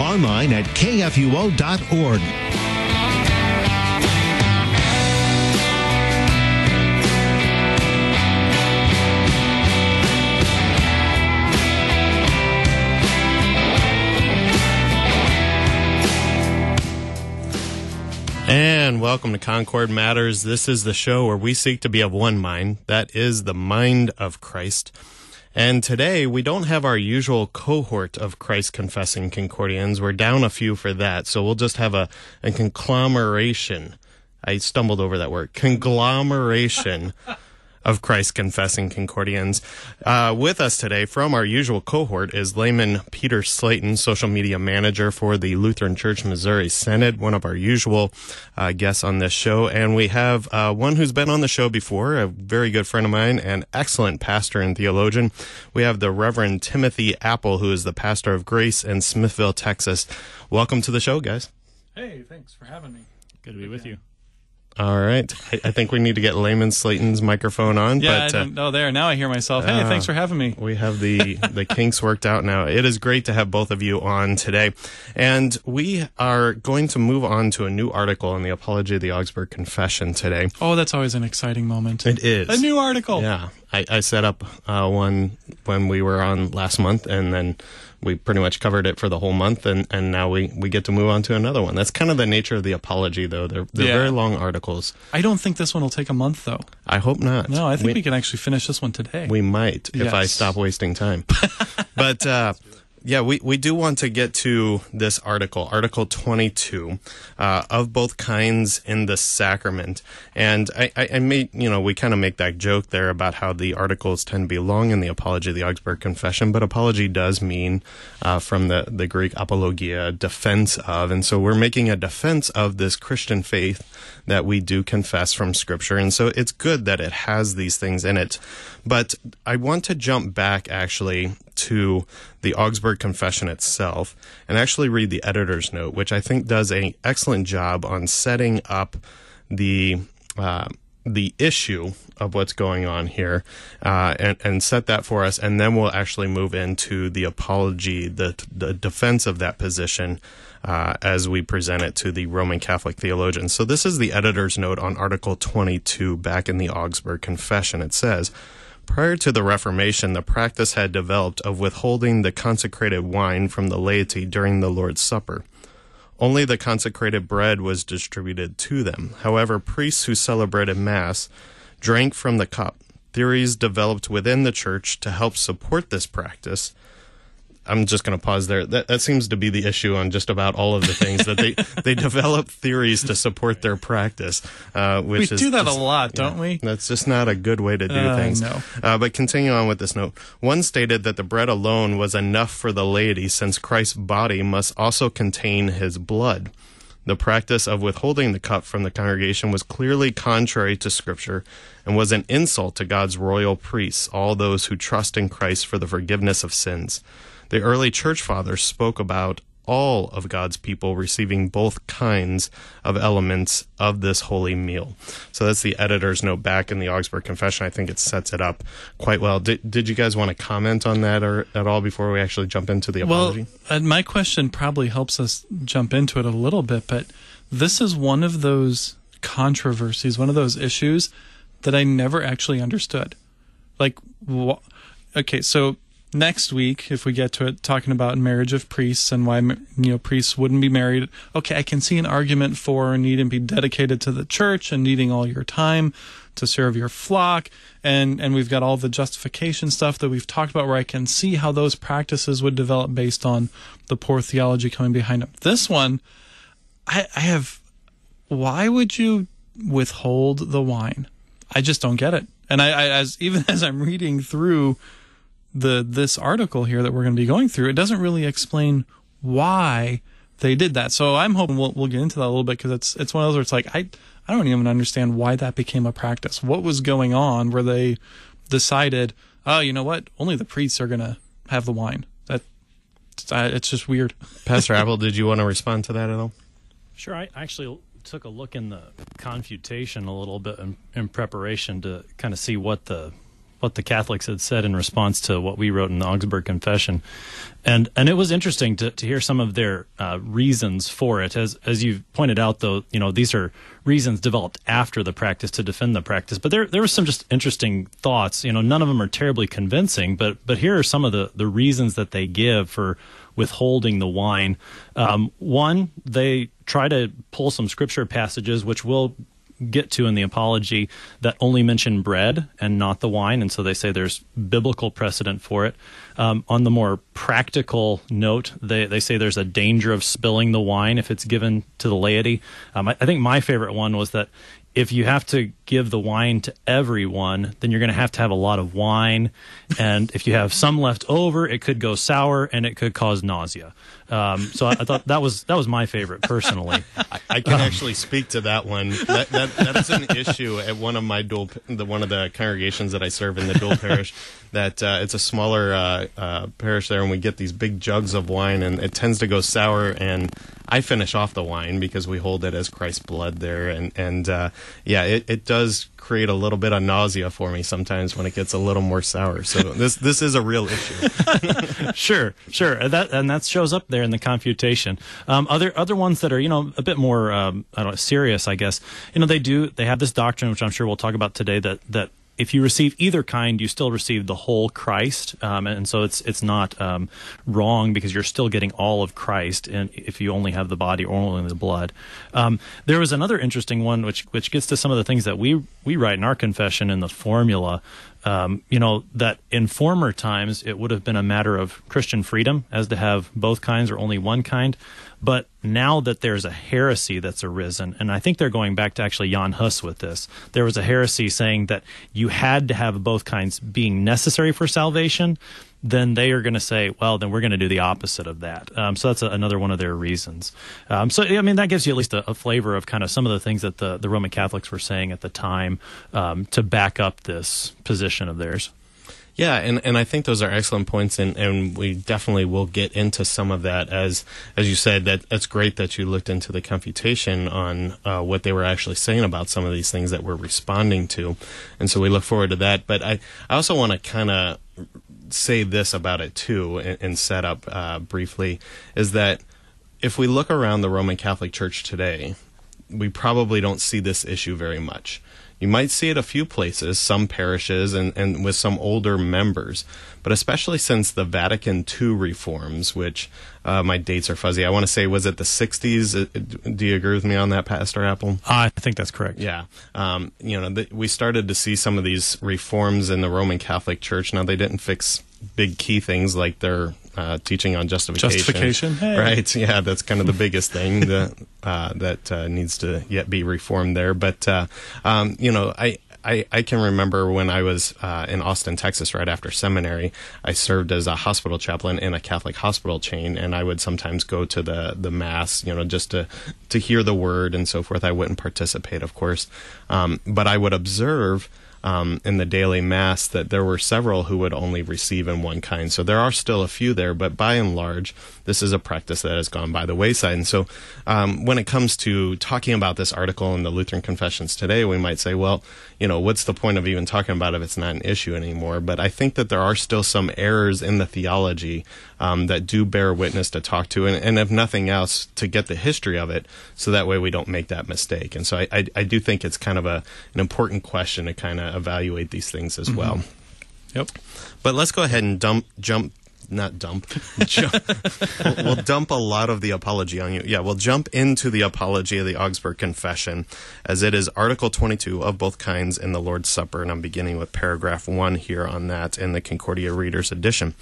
online at kfuo.org. And welcome to Concord Matters. This is the show where we seek to be of one mind. That is the mind of Christ. And today we don't have our usual cohort of Christ confessing Concordians. We're down a few for that. So we'll just have a, a conglomeration. I stumbled over that word. Conglomeration of Christ confessing Concordians. Uh, with us today from our usual cohort is layman Peter Slayton, social media manager for the Lutheran Church Missouri Synod, one of our usual uh, guests on this show. And we have uh, one who's been on the show before, a very good friend of mine, and excellent pastor and theologian. We have the Reverend Timothy Apple, who is the pastor of Grace in Smithville, Texas. Welcome to the show, guys. Hey, thanks for having me. Good to be with you. All right. I, I think we need to get Layman Slayton's microphone on. Yeah, but, I uh, know there. Now I hear myself. Hey, uh, thanks for having me. We have the the kinks worked out now. It is great to have both of you on today, and we are going to move on to a new article on the Apology of the Augsburg Confession today. Oh, that's always an exciting moment. It is A new article. Yeah, I, I set up uh, one when we were on last month, and then we pretty much covered it for the whole month, and, and now we, we get to move on to another one. That's kind of the nature of the apology, though. They're they're Yeah. very long articles. I don't think this one will take a month though. I hope not. No, I think we, we can actually finish this one today. We might if I stop wasting time. but uh, yeah, we, we do want to get to this article, Article 22, uh, of both kinds in the sacrament. And I, I, I made, you know, we kind of make that joke there about how the articles tend to be long in the Apology of the Augsburg Confession, but apology does mean uh, from the, the Greek apologia, defense of. And so we're making a defense of this Christian faith that we do confess from Scripture. And so it's good that it has these things in it. But I want to jump back actually to the Augsburg Confession itself and actually read the editor's note, which I think does an excellent job on setting up the uh, the issue of what's going on here uh, and, and set that for us. And then we'll actually move into the apology, the, the defense of that position uh, as we present it to the Roman Catholic theologians. So this is the editor's note on Article 22 back in the Augsburg Confession. It says, Prior to the Reformation, the practice had developed of withholding the consecrated wine from the laity during the Lord's Supper. Only the consecrated bread was distributed to them. However, priests who celebrated Mass drank from the cup. Theories developed within the church to help support this practice. I'm just going to pause there. That, that seems to be the issue on just about all of the things that they they develop theories to support their practice. Uh, which we is do that just- a lot, don't we? That's just not a good way to do Uh, things. no. Uh, but continue on with this note. One stated that the bread alone was enough for the laity, since Christ's body must also contain his blood. The practice of withholding the cup from the congregation was clearly contrary to Scripture and was an insult to God's royal priests, all those who trust in Christ for the forgiveness of sins. The early church fathers spoke about all of God's people receiving both kinds of elements of this holy meal. So that's the editor's note back in the Augsburg Confession. I think it sets it up quite well. Did, did you guys want to comment on that or at all before we actually jump into the Well, apology? uh, my question probably helps us jump into it a little bit, but this is one of those controversies, one of those issues that I never actually understood. Like, wh- okay, so next week, if we get to it, talking about marriage of priests and why you know priests wouldn't be married. Okay, I can see an argument for needing to be dedicated to the church and needing all your time to serve your flock, and and we've got all the justification stuff that we've talked about, where I can see how those practices would develop based on the poor theology coming behind them. This one, I, I have. Why would you withhold the wine? I just don't get it. And I, I as even as I'm reading through the this article here that we're going to be going through, it doesn't really explain why they did that. So I'm hoping we'll, we'll get into that a little bit because it's it's one of those where it's like I I don't even understand why that became a practice. What was going on where they decided, oh, you know what, only the priests are gonna have the wine. That it's just weird. Pastor Apple, did you want to respond to that at all? Sure. I actually took a look in the confutation a little bit in, in preparation to kind of see what the what the Catholics had said in response to what we wrote in the Augsburg Confession, and and it was interesting to, to hear some of their uh, reasons for it. As as you pointed out, though, you know these are reasons developed after the practice to defend the practice. But there there were some just interesting thoughts. You know, none of them are terribly convincing, but but here are some of the the reasons that they give for withholding the wine. Um, one, they try to pull some scripture passages, which will get to in the apology that only mention bread and not the wine, and so they say there's biblical precedent for it. Um, on the more practical note, they, they say there's a danger of spilling the wine if it's given to the laity. Um, I, I think my favorite one was that if you have to give the wine to everyone, then you're going to have to have a lot of wine. And if you have some left over, it could go sour and it could cause nausea. Um, so I, I, thought that was that was my favorite personally. I, I can um, actually speak to that one. That, that, that is an issue at one of my dual the one of the congregations that I serve in the dual parish. That uh, it's a smaller uh, uh, parish there, and we get these big jugs of wine, and it tends to go sour. And I finish off the wine because we hold it as Christ's blood there, and and uh, yeah, it, it does create a little bit of nausea for me sometimes when it gets a little more sour. So this this is a real issue. sure, sure. That and that shows up there in the confutation. Um, other other ones that are you know a bit more um, I don't know serious, I guess. You know they do they have this doctrine which I'm sure we'll talk about today that that if you receive either kind, you still receive the whole Christ, um, and so it's it's not um, wrong because you're still getting all of Christ, and if you only have the body or only the blood. Um, there was another interesting one which which gets to some of the things that we we write in our confession in the formula um, you know, that in former times it would have been a matter of Christian freedom as to have both kinds or only one kind. But now that there's a heresy that's arisen, and I think they're going back to actually Jan Hus with this, there was a heresy saying that you had to have both kinds being necessary for salvation then they are going to say, well, then we're going to do the opposite of that. Um, so that's a, another one of their reasons. Um, so, I mean, that gives you at least a, a, flavor of kind of some of the things that the, the Roman Catholics were saying at the time um, to back up this position of theirs. Yeah, and, and I think those are excellent points, and, and we definitely will get into some of that. As as you said, that that's great that you looked into the confutation on uh, what they were actually saying about some of these things that we're responding to, and so we look forward to that. But I, I also want to kind of say this about it too, and, and set up uh, briefly, is that if we look around the Roman Catholic Church today, we probably don't see this issue very much. You might see it a few places, some parishes, and, and with some older members. But especially since the Vatican II reforms, which uh, my dates are fuzzy. I want to say, was it the 60s? Uh, do you agree with me on that, Pastor Apple? I think that's correct. Yeah. Um, you know, the, we started to see some of these reforms in the Roman Catholic Church. Now, they didn't fix big key things like their uh, teaching on justification. Justification, hey. right? Yeah, that's kind of the biggest thing that uh, that uh, needs to yet be reformed there. But uh, um, you know, I. I, I can remember when I was uh, in Austin, Texas, right after seminary. I served as a hospital chaplain in a Catholic hospital chain, and I would sometimes go to the the mass, you know, just to to hear the word and so forth. I wouldn't participate, of course, um, but I would observe um, in the daily mass that there were several who would only receive in one kind. So there are still a few there, but by and large, this is a practice that has gone by the wayside. And so um, when it comes to talking about this article in the Lutheran Confessions today, we might say, well, you know, what's the point of even talking about it if it's not an issue anymore? But I think that there are still some errors in the theology um, that do bear witness to talk to, and, and, if nothing else, to get the history of it, so that way we don't make that mistake. And so I, I, I do think it's kind of a an important question to kind of evaluate these things as mm-hmm. well. Yep. But let's go ahead and dump jump not dump. jump, we'll, we'll, dump a lot of the apology on you. Yeah, we'll jump into the apology of the Augsburg Confession, as it is Article 22 of both kinds in the Lord's Supper, and I'm beginning with paragraph 1 here on that in the Concordia Reader's Edition.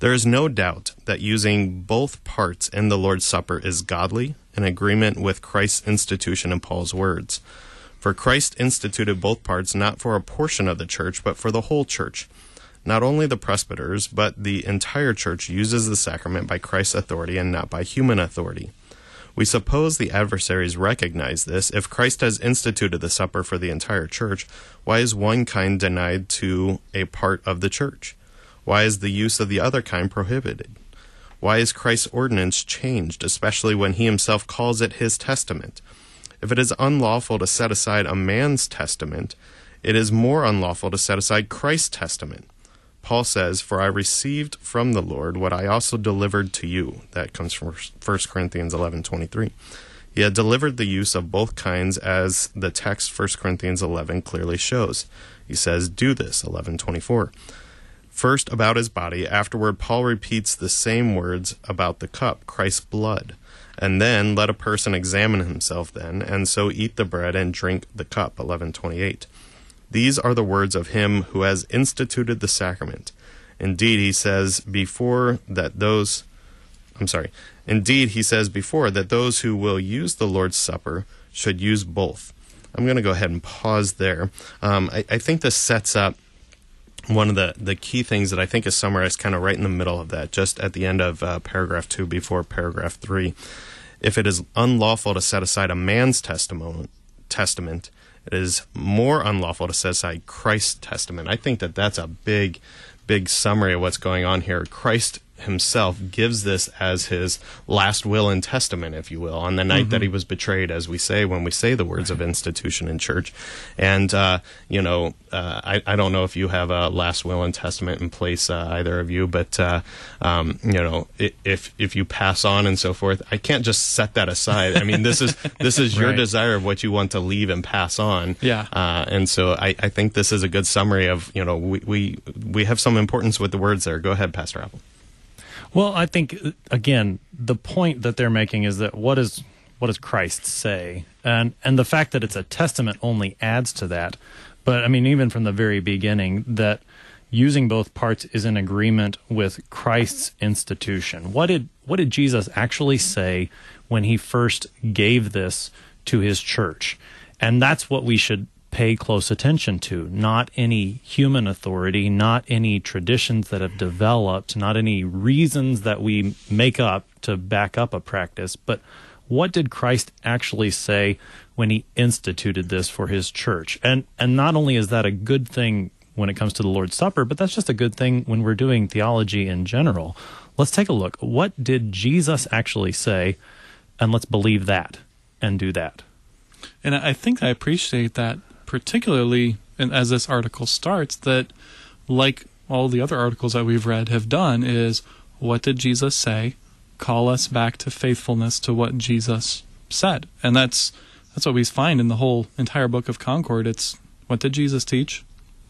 There is no doubt that using both parts in the Lord's Supper is godly, in agreement with Christ's institution and Paul's words. For Christ instituted both parts not for a portion of the church, but for the whole church Not only the presbyters, but the entire church uses the sacrament by Christ's authority and not by human authority. We suppose the adversaries recognize this. If Christ has instituted the supper for the entire church, why is one kind denied to a part of the church? Why is the use of the other kind prohibited? Why is Christ's ordinance changed, especially when he himself calls it his testament? If it is unlawful to set aside a man's testament, it is more unlawful to set aside Christ's testament. Paul says, For I received from the Lord what I also delivered to you. That comes from 1 Corinthians 11 23. He had delivered the use of both kinds as the text 1 Corinthians 11 clearly shows. He says, Do this, 1124. First about his body, afterward, Paul repeats the same words about the cup, Christ's blood. And then let a person examine himself then, and so eat the bread and drink the cup, 1128. These are the words of him who has instituted the sacrament. Indeed, he says before that those, I'm sorry, indeed, he says before that those who will use the Lord's Supper should use both. I'm going to go ahead and pause there. Um, I, I think this sets up one of the, the key things that I think is summarized kind of right in the middle of that, just at the end of uh, paragraph two before paragraph three. If it is unlawful to set aside a man's testimony, testament, it is more unlawful to set aside Christ's testament. I think that that's a big, big summary of what's going on here. Christ himself gives this as his last will and testament, if you will, on the night mm-hmm. that he was betrayed, as we say when we say the words of institution in church. And, uh, you know, uh, I, I don't know if you have a last will and testament in place, uh, either of you, but, uh, um, you know, if, if you pass on and so forth, I can't just set that aside. I mean, this is, this is your right. desire of what you want to leave and pass on. Yeah. Uh, and so I, I think this is a good summary of, you know, we, we, we have some importance with the words there. Go ahead, Pastor Apple. Well, I think again, the point that they're making is that what is what does Christ say, and and the fact that it's a testament only adds to that. But I mean, even from the very beginning, that using both parts is in agreement with Christ's institution. What did what did Jesus actually say when he first gave this to his church? And that's what we should pay close attention to. Not any human authority, not any traditions that have developed, not any reasons that we make up to back up a practice, but what did Christ actually say when he instituted this for his church? And and not only is that a good thing when it comes to the Lord's Supper, but that's just a good thing when we're doing theology in general. Let's take a look. What did Jesus actually say? And let's believe that and do that. And I think I appreciate that particularly and as this article starts, that like all the other articles that we've read have done, is what did Jesus say? Call us back to faithfulness to what Jesus said, and that's that's what we find in the whole entire book of Concord. It's what did Jesus teach?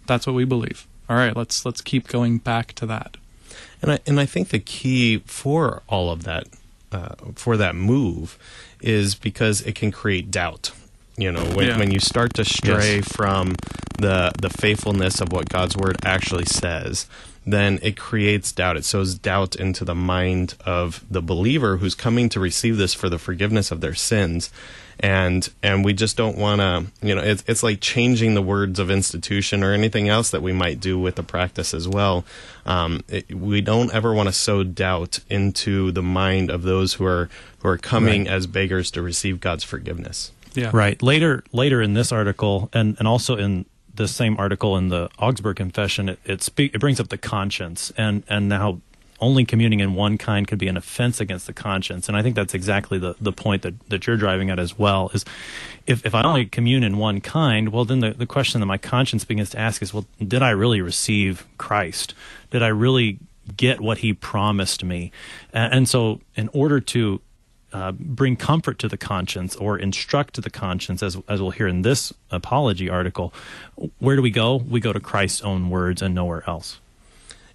That's what we believe. All right, let's let's keep going back to that. And I and I think the key for all of that, uh, for that move, is because it can create doubt you know, when, yeah. when you start to stray yes. from the the faithfulness of what God's word actually says, then it creates doubt. It sows doubt into the mind of the believer who's coming to receive this for the forgiveness of their sins. And and we just don't want to, you know, it's it's like changing the words of institution or anything else that we might do with the practice as well. Um, it, we don't ever want to sow doubt into the mind of those who are who are coming right. as beggars to receive God's forgiveness. Yeah. Right. Later, later in this article, and and also in the same article in the Augsburg Confession, it it, speak, it brings up the conscience and and now only communing in one kind could be an offense against the conscience. And I think that's exactly the, the point that, that you're driving at as well is if, if I only commune in one kind, well, then the, the question that my conscience begins to ask is, well, did I really receive Christ? Did I really get what he promised me? And, and so in order to uh, bring comfort to the conscience or instruct the conscience, as, as we'll hear in this apology article, where do we go? We go to Christ's own words and nowhere else.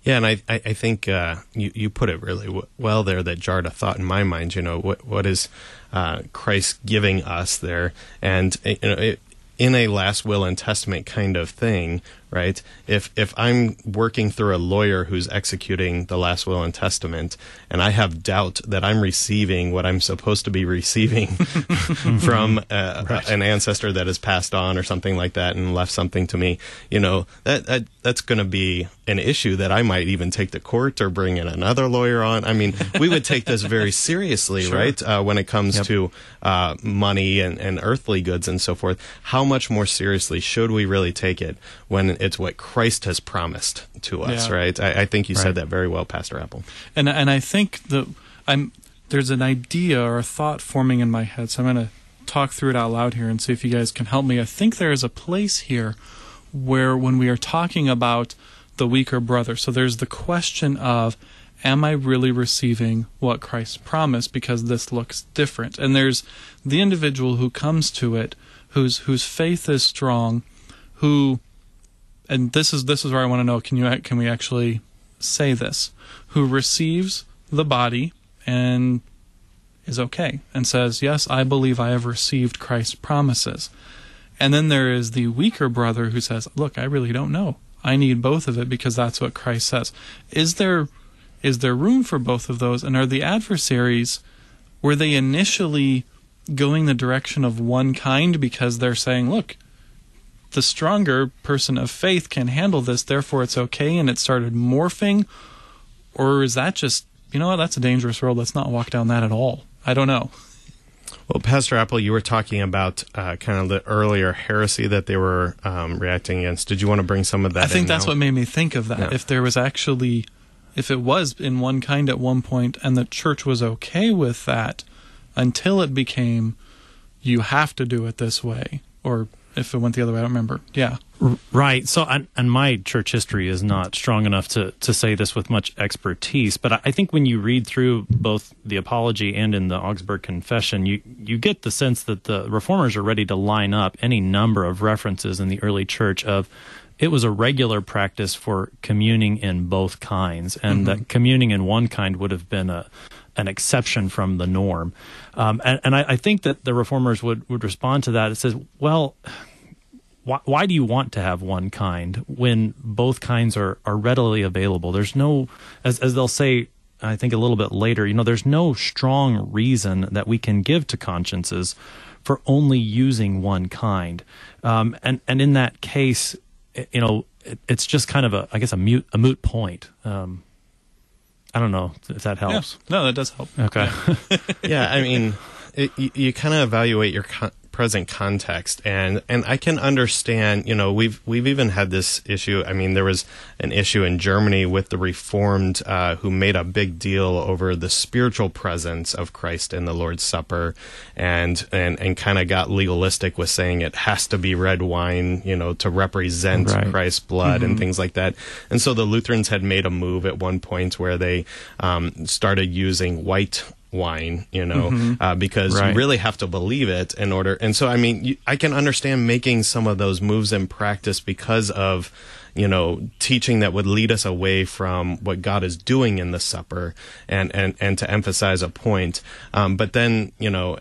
Yeah, and I I, I think uh, you you put it really w- well there. That jarred a thought in my mind. You know what what is uh, Christ giving us there, and you know it, in a last will and testament kind of thing, right? If if I'm working through a lawyer who's executing the last will and testament, and I have doubt that I'm receiving what I'm supposed to be receiving from uh, right. an ancestor that has passed on or something like that and left something to me, you know that, that that's going to be an issue that I might even take to court or bring in another lawyer on. I mean, we would take this very seriously, sure. right? Uh, when it comes yep. to uh, money and, and earthly goods and so forth. How much more seriously should we really take it when it's what Christ has promised to us, yeah. right? I, I, think you right. said that very well, Pastor Apple. And and I think the I'm there's an idea or a thought forming in my head, so I'm going to talk through it out loud here and see if you guys can help me. I think there is a place here where when we are talking about the weaker brother. So there's the question of, am I really receiving what Christ promised because this looks different? And there's the individual who comes to it whose whose faith is strong, who and this is this is where I want to know can you can we actually say this? Who receives the body and is okay and says, "Yes, I believe I have received Christ's promises." And then there is the weaker brother who says, "Look, I really don't know. I need both of it because that's what Christ says. Is there is there room for both of those? And are the adversaries were they initially going the direction of one kind because they're saying, look, the stronger person of faith can handle this, therefore it's okay, and it started morphing? Or is that just, you know what, that's a dangerous road. Let's not walk down that at all. I don't know. Well, Pastor Apple, you were talking about uh, kind of the earlier heresy that they were um, reacting against. Did you want to bring some of that? I think that's now? what made me think of that. Yeah. If there was actually, if it was in one kind at one point, and the church was okay with that, until it became, you have to do it this way, or if it went the other way. I don't remember. Yeah. Right. So, and, and, my church history is not strong enough to, to say this with much expertise, but I think when you read through both the Apology and in the Augsburg Confession, you, you get the sense that the reformers are ready to line up any number of references in the early church of it was a regular practice for communing in both kinds, and mm-hmm. that communing in one kind would have been a an exception from the norm. Um, and, and I, I, think that the reformers would, would respond to that. It says, well, why, why do you want to have one kind when both kinds are, are readily available? There's no, as, as they'll say, I think a little bit later, you know, there's no strong reason that we can give to consciences for only using one kind. Um, and, and in that case, you know, it, it's just kind of a, I guess, a mute, a moot point. Um, I don't know if that helps. Yeah. No, that does help. Okay. Yeah, yeah I mean, it, you, you kind of evaluate your con- present context and and I can understand you know we've we've even had this issue I mean there was an issue in Germany with the reformed uh, who made a big deal over the spiritual presence of Christ in the Lord's Supper and and and kind of got legalistic with saying it has to be red wine you know to represent right. Christ's blood mm-hmm. and things like that and so the Lutherans had made a move at one point where they um, started using white wine, you know, mm-hmm. uh, because right. you really have to believe it in order. And so, I mean, you, I can understand making some of those moves in practice because of, you know, teaching that would lead us away from what God is doing in the supper and, and, and to emphasize a point. Um, but then, you know,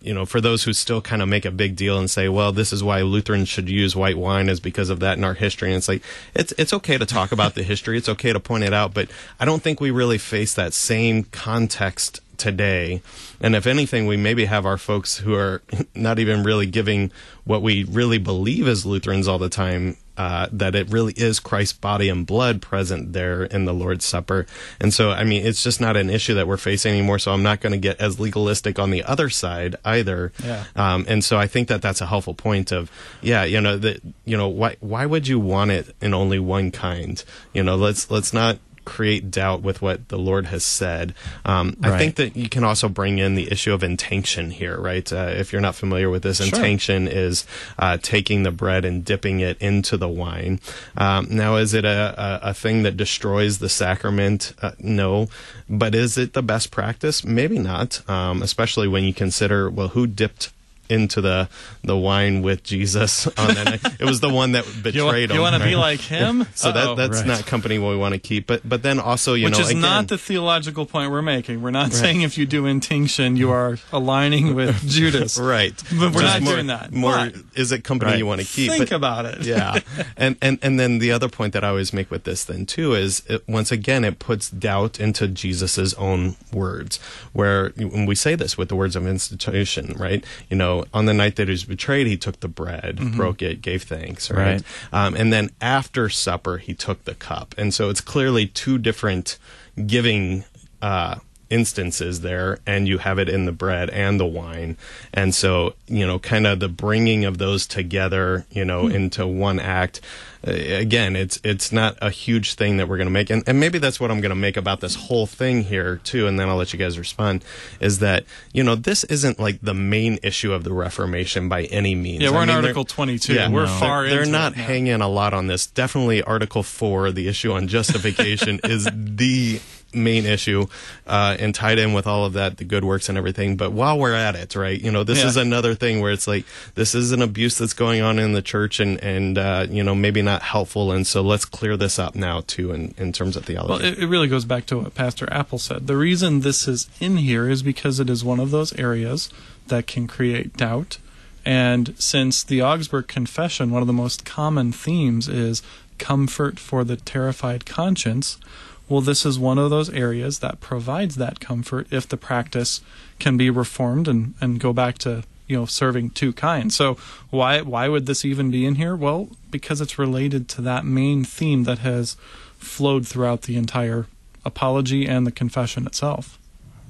you know, for those who still kind of make a big deal and say, well, this is why Lutherans should use white wine is because of that in our history. And it's like, it's, it's okay to talk about the history. It's okay to point it out, but I don't think we really face that same context today. And if anything, we maybe have our folks who are not even really giving what we really believe as Lutherans all the time. Uh, that it really is Christ's body and blood present there in the Lord's Supper. And so, I mean, it's just not an issue that we're facing anymore. So I'm not going to get as legalistic on the other side either. Yeah. Um, and so I think that that's a helpful point of, yeah, you know, that, you know, why, why would you want it in only one kind? You know, let's, let's not create doubt with what the Lord has said. Um, right. I think that you can also bring in the issue of intinction here, right? Uh, if you're not familiar with this, sure. intinction is uh, taking the bread and dipping it into the wine. Um, now, is it a, a, a, thing that destroys the sacrament? Uh, no. But is it the best practice? Maybe not, um, especially when you consider, well, who dipped into the the wine with Jesus on that night. It was the one that You, betrayed him. you want to be like him? so that Uh-oh. that's Right. not company we want to keep. But but then also you Which know Which is again, not the theological point we're making. We're not saying if you do intinction, you are aligning with Judas. right. But we're Just not more, doing that. More But- is it company Right. you want to keep? Think But- about it. yeah and, and and then the other point that i always make with this then too is it, once again it puts doubt into jesus's own words where when we say this with the words of institution right you know on the night that he was betrayed he took the bread broke it gave thanks right, Right. Um, and then after supper he took the cup. And so it's clearly two different giving uh instances there and you have it in the bread and the wine. And so you know kind of the bringing of those together you know into one act uh, again it's it's not a huge thing that we're going to make. And, and maybe that's what i'm going to make about this whole thing here too and then i'll let you guys respond is that you know this isn't like the main issue of the reformation by any means. Yeah, we're I in mean, Article 22. yeah, we're no. far they're, they're not hanging a lot on this. Definitely article 4 the issue on justification is the main issue uh, and tied in with all of that the good works and everything but while we're at it right you know this Yeah. is another thing where it's like this is an abuse that's going on in the church and and uh, you know maybe not helpful and so let's clear this up now too in, in terms of theology Well, it, it really goes back to what Pastor Apple said. The reason this is in here is because it is one of those areas that can create doubt. And since the Augsburg Confession, one of the most common themes is comfort for the terrified conscience, well, this is one of those areas that provides that comfort if the practice can be reformed and, and go back to you know serving two kinds. So why why would this even be in here? Well, because it's related to that main theme that has flowed throughout the entire apology and the confession itself.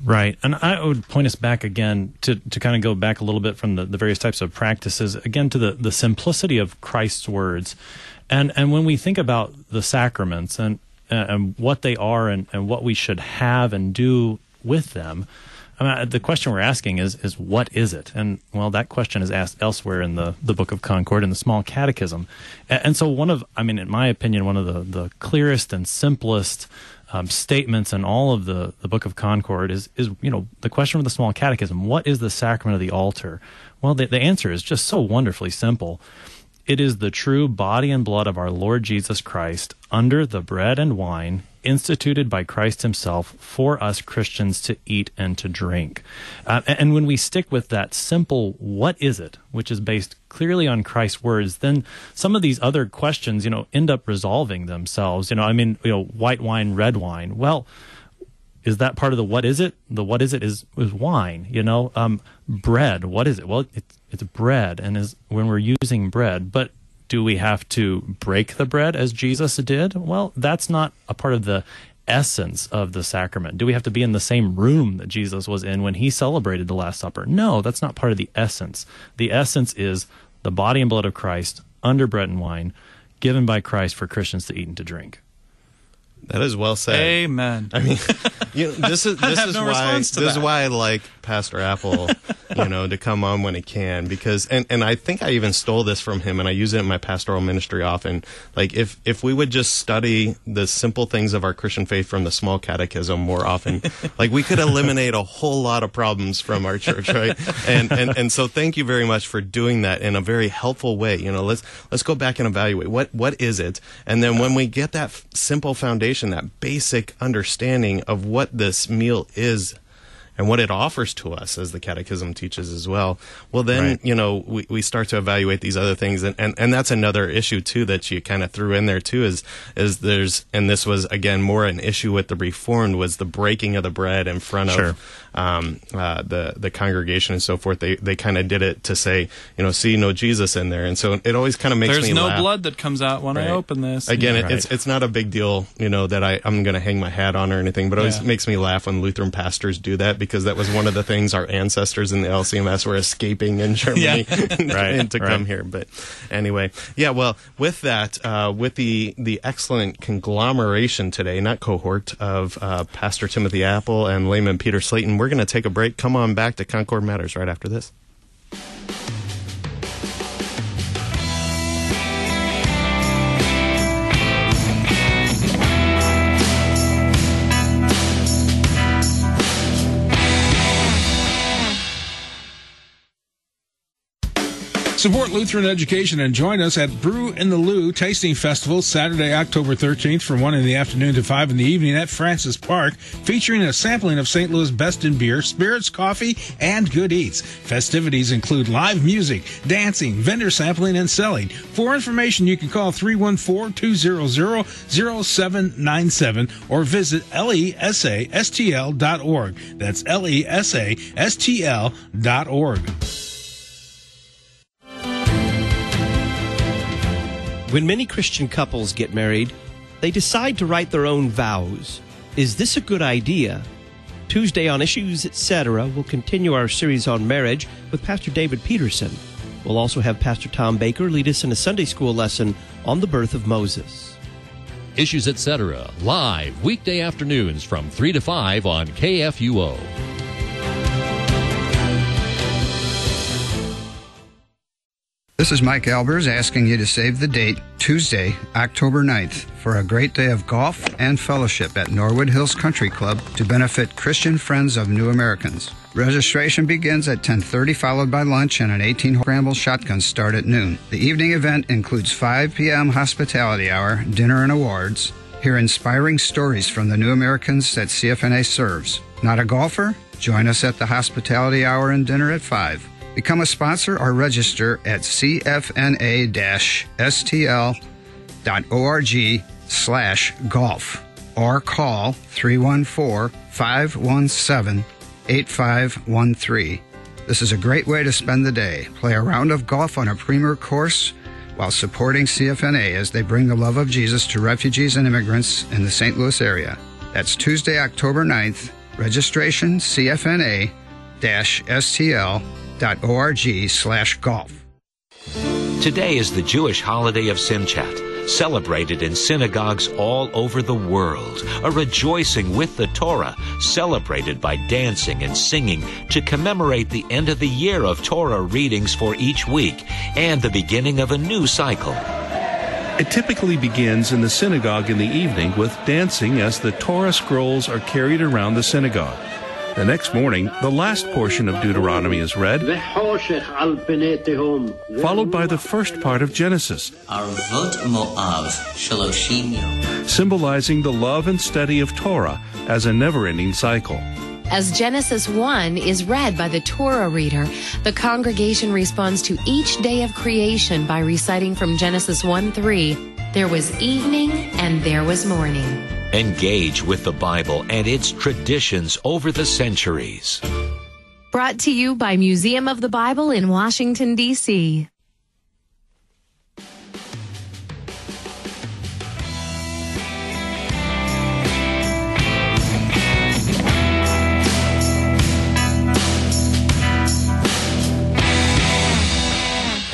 Right. And I would point us back again to, to kind of go back a little bit from the, the various types of practices, again, to the, the simplicity of Christ's words. And, and when we think about the sacraments and, and what they are and, and what we should have and do with them, I mean, the question we're asking is, is what is it? And well, that question is asked elsewhere in the, the Book of Concord in the Small Catechism. And, and so one of, I mean, in my opinion, one of the, the clearest and simplest um, statements in all of the, the Book of Concord is, is, you know, the question of the Small Catechism, what is the sacrament of the altar? Well, the, the answer is just so wonderfully simple. It is the true body and blood of our Lord Jesus Christ under the bread and wine instituted by Christ Himself for us Christians to eat and to drink. Uh, and, and when we stick with that simple, what is it, which is based clearly on Christ's words, then some of these other questions, you know, end up resolving themselves. You know, I mean, you know, white wine, red wine. Well, is that part of the what is it? The what is it is is wine. You know, um, bread. What is it? Well, it's it's bread, and is when we're using bread, but do we have to break the bread as Jesus did? Well, that's not a part of the essence of the sacrament. Do we have to be in the same room that Jesus was in when he celebrated the Last Supper? No, that's not part of the essence. The essence is the body and blood of Christ under bread and wine, given by Christ for Christians to eat and to drink. that is well said Amen. I mean, you know, this is this is no why this to is why I like Pastor Apple, you know, to come on when he can because and and I think I even stole this from him and I use it in my pastoral ministry often. Like if if we would just study the simple things of our Christian faith from the small catechism more often, like we could eliminate a whole lot of problems from our church, right? And and and so thank you very much for doing that in a very helpful way. You know, let's let's go back and evaluate what what is it, and then when we get that f- simple foundation, that basic understanding of what this meal is and what it offers to us as the catechism teaches as well well then Right. you know we, we start to evaluate these other things and, and, and that's another issue too that you kind of threw in there too is is there's and this was again more an issue with the reformed was the breaking of the bread in front Sure. of um, uh, the the congregation and so forth they they kind of did it to say you know see no jesus in there and so it always kind of makes There's me There's no laugh. blood that comes out when I Right. open this. Again, it, Right. it's it's not a big deal, you know, that I I'm going to hang my hat on or anything. But it always Yeah. makes me laugh when Lutheran pastors do that because that was one of the things our ancestors in the LCMS were escaping in Germany Right, and to right. come here. But anyway, yeah. Well, with that, uh, with the the excellent conglomeration today, not cohort of uh, Pastor Timothy Apple and layman Peter Slayton, we're going to take a break. Come on back to Concord Matters right after this. Support Lutheran education and join us at Brew in the Lou Tasting Festival Saturday, October 13th from 1 in the afternoon to 5 in the evening at Francis Park, featuring a sampling of St. Louis best in beer, spirits, coffee, and good eats. Festivities include live music, dancing, vendor sampling, and selling. For information, you can call 314-200-0797 or visit lesastl.org. That's lesastl.org. When many Christian couples get married, they decide to write their own vows. Is this a good idea? Tuesday on Issues, etc., we'll continue our series on marriage with Pastor David Peterson. We'll also have Pastor Tom Baker lead us in a Sunday school lesson on the birth of Moses. Issues, etc., live weekday afternoons from 3 to 5 on KFUO. This is Mike Albers asking you to save the date Tuesday, October 9th, for a great day of golf and fellowship at Norwood Hills Country Club to benefit Christian Friends of New Americans. Registration begins at 10:30 followed by lunch and an eighteen-hole scramble shotgun start at noon. The evening event includes 5 p.m. hospitality hour, dinner and awards. Hear inspiring stories from the New Americans that CFNA serves. Not a golfer? Join us at the hospitality hour and dinner at 5. Become a sponsor or register at cfna-stl.org slash golf or call 314-517-8513. This is a great way to spend the day. Play a round of golf on a premier course while supporting CFNA as they bring the love of Jesus to refugees and immigrants in the St. Louis area. That's Tuesday, October 9th. Registration CFNA-STL org slash golf. Today is the Jewish holiday of Simchat, celebrated in synagogues all over the world. A rejoicing with the Torah, celebrated by dancing and singing to commemorate the end of the year of Torah readings for each week and the beginning of a new cycle. It typically begins in the synagogue in the evening with dancing as the Torah scrolls are carried around the synagogue. The next morning, the last portion of Deuteronomy is read, followed by the first part of Genesis, symbolizing the love and study of Torah as a never ending cycle. As Genesis 1 is read by the Torah reader, the congregation responds to each day of creation by reciting from Genesis 1 3, There was evening and there was morning. Engage with the Bible and its traditions over the centuries. Brought to you by Museum of the Bible in Washington, D.C.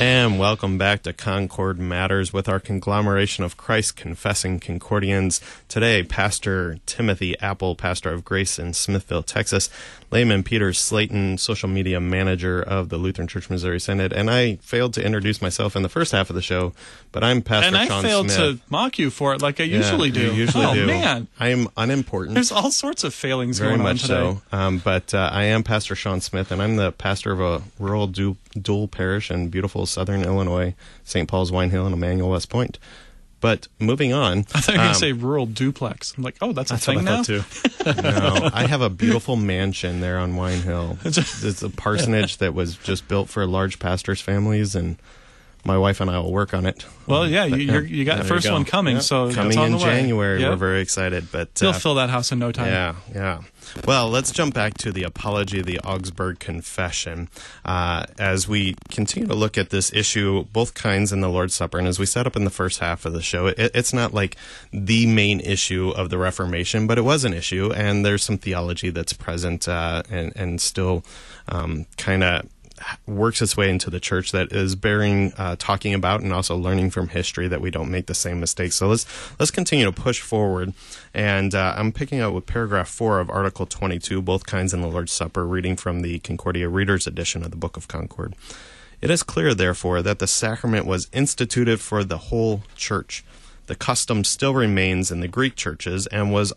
And welcome back to Concord Matters with our conglomeration of Christ confessing Concordians. Today, Pastor Timothy Apple, pastor of Grace in Smithville, Texas, Layman Peter Slayton, social media manager of the Lutheran Church Missouri Synod. And I failed to introduce myself in the first half of the show, but I'm Pastor and I Sean failed Smith. to mock you for it like I Yeah, usually do. you usually oh, do. man. I am unimportant. There's all sorts of failings Very going on much today. so. Um, but uh, I am Pastor Sean Smith, and I'm the pastor of a rural du- dual parish in beautiful southern Illinois, St. Paul's, Wine Hill, and Emmanuel West Point. But moving on. I thought you were going um, to say rural duplex. I'm like, oh, that's a that's thing I now? too. no, I have a beautiful mansion there on Wine Hill. It's a parsonage that was just built for large pastors' families, and my wife and I will work on it. Well, yeah, you, you got the first go. one coming, Yeah. so coming in the way. January. Yep. We're very excited, but You'll uh, fill that house in no time. yeah, yeah. Well, let's jump back to the Apology of the Augsburg Confession uh, as we continue to look at this issue, both kinds in the Lord's Supper. And as we set up in the first half of the show, it, it's not like the main issue of the Reformation, but it was an issue, and there's some theology that's present uh, and, and still um, kind of works its way into the church that is bearing uh, talking about and also learning from history that we don't make the same mistakes. So let's let's continue to push forward. And uh, I'm picking up with paragraph four of Article 22, both kinds in the Lord's Supper, reading from the Concordia Reader's Edition of the Book of Concord. It is clear, therefore, that the sacrament was instituted for the whole church. The custom still remains in the Greek churches and was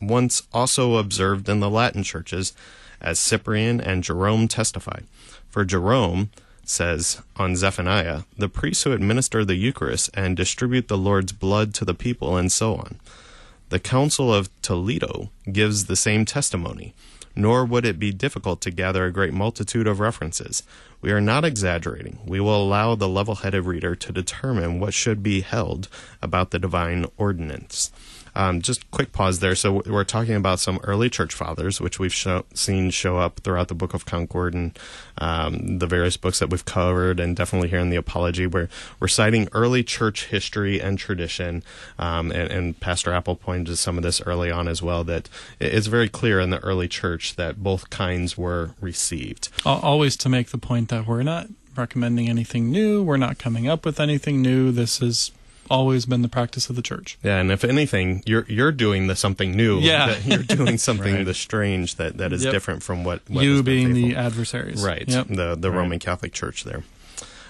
once also observed in the Latin churches, as Cyprian and Jerome testify. For Jerome, says on Zephaniah, the priests who administer the Eucharist and distribute the Lord's blood to the people, and so on. The Council of Toledo gives the same testimony, nor would it be difficult to gather a great multitude of references. We are not exaggerating. We will allow the level headed reader to determine what should be held about the divine ordinance. Um, just quick pause there. So we're talking about some early church fathers, which we've show, seen show up throughout the Book of Concord and um, the various books that we've covered, and definitely here in the Apology, where we're citing early church history and tradition. Um, and, and, Pastor Apple pointed to some of this early on as well. That it's very clear in the early church that both kinds were received. Always to make the point that we're not recommending anything new. We're not coming up with anything new. This is always been the practice of the church. Yeah, and if anything, you're you're doing the something new. Yeah, you're doing something right. the strange that, that is yep. different from what, what you being the adversaries. Right. Yep. The the right. Roman Catholic Church there.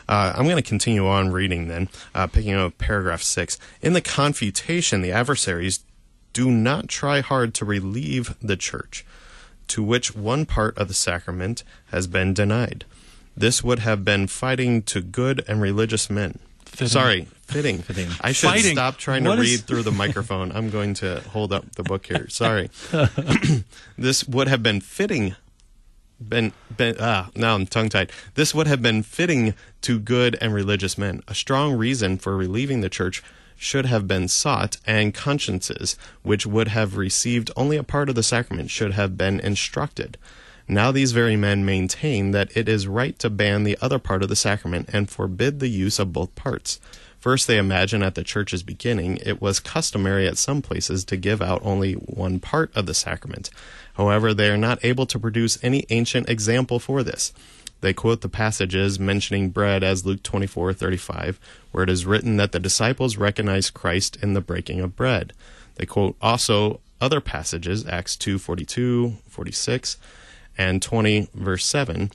Uh, I'm going to continue on reading then, uh, picking up paragraph six. In the confutation, the adversaries do not try hard to relieve the church, to which one part of the sacrament has been denied. This would have been fighting to good and religious men. Fitting. Sorry, fitting. fitting. I should Fighting. stop trying what to is... read through the microphone. I'm going to hold up the book here. Sorry. this would have been fitting. Been, been ah now I'm tongue tied. This would have been fitting to good and religious men. A strong reason for relieving the church should have been sought, and consciences which would have received only a part of the sacrament should have been instructed. Now these very men maintain that it is right to ban the other part of the sacrament and forbid the use of both parts. First, they imagine at the church's beginning it was customary at some places to give out only one part of the sacrament. However, they are not able to produce any ancient example for this. They quote the passages mentioning bread as Luke 24:35, where it is written that the disciples recognized Christ in the breaking of bread. They quote also other passages, Acts 2:42, 46, and 20, verse 7,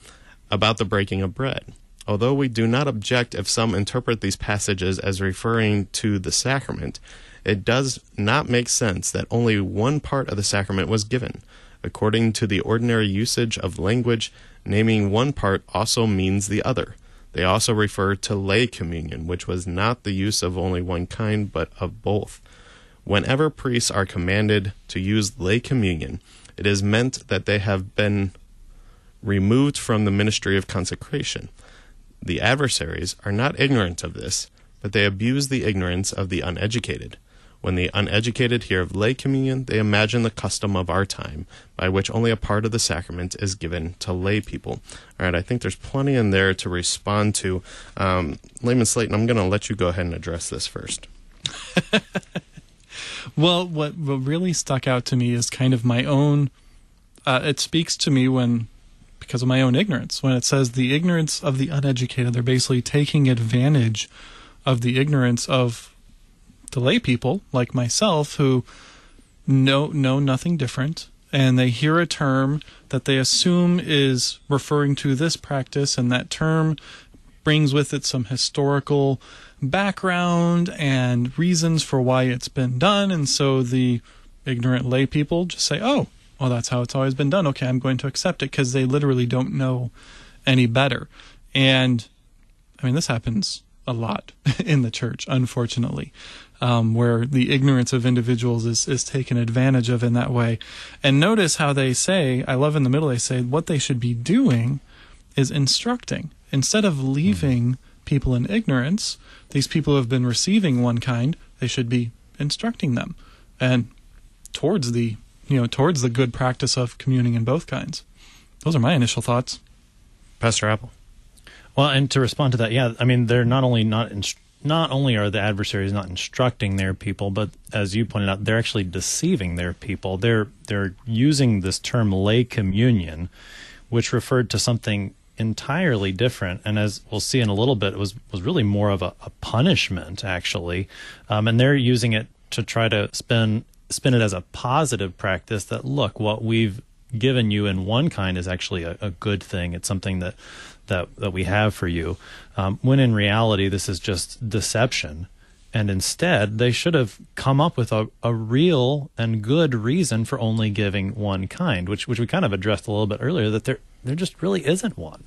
about the breaking of bread. Although we do not object if some interpret these passages as referring to the sacrament, it does not make sense that only one part of the sacrament was given. According to the ordinary usage of language, naming one part also means the other. They also refer to lay communion, which was not the use of only one kind, but of both. Whenever priests are commanded to use lay communion, it is meant that they have been removed from the ministry of consecration. The adversaries are not ignorant of this, but they abuse the ignorance of the uneducated. When the uneducated hear of lay communion, they imagine the custom of our time, by which only a part of the sacrament is given to lay people. All right, I think there's plenty in there to respond to. Um, Layman Slayton, I'm going to let you go ahead and address this first. Well, what what really stuck out to me is kind of my own. Uh, it speaks to me when, because of my own ignorance, when it says the ignorance of the uneducated, they're basically taking advantage of the ignorance of the lay people like myself who know know nothing different and they hear a term that they assume is referring to this practice and that term brings with it some historical background and reasons for why it's been done. And so the ignorant lay people just say, oh, well, that's how it's always been done. Okay, I'm going to accept it because they literally don't know any better. And I mean, this happens a lot in the church, unfortunately, um, where the ignorance of individuals is, is taken advantage of in that way. And notice how they say, I love in the middle, they say what they should be doing is instructing. Instead of leaving mm people in ignorance, these people who have been receiving one kind, they should be instructing them and towards the you know towards the good practice of communing in both kinds. Those are my initial thoughts. Pastor Apple. Well, and to respond to that, yeah, I mean they're not only not inst- not only are the adversaries not instructing their people, but as you pointed out, they're actually deceiving their people. They're they're using this term lay communion, which referred to something entirely different, and as we'll see in a little bit, it was was really more of a, a punishment actually, um, and they're using it to try to spin spin it as a positive practice. That look, what we've given you in one kind is actually a, a good thing. It's something that that that we have for you, um, when in reality this is just deception. And instead, they should have come up with a, a real and good reason for only giving one kind, which which we kind of addressed a little bit earlier. That there there just really isn't one.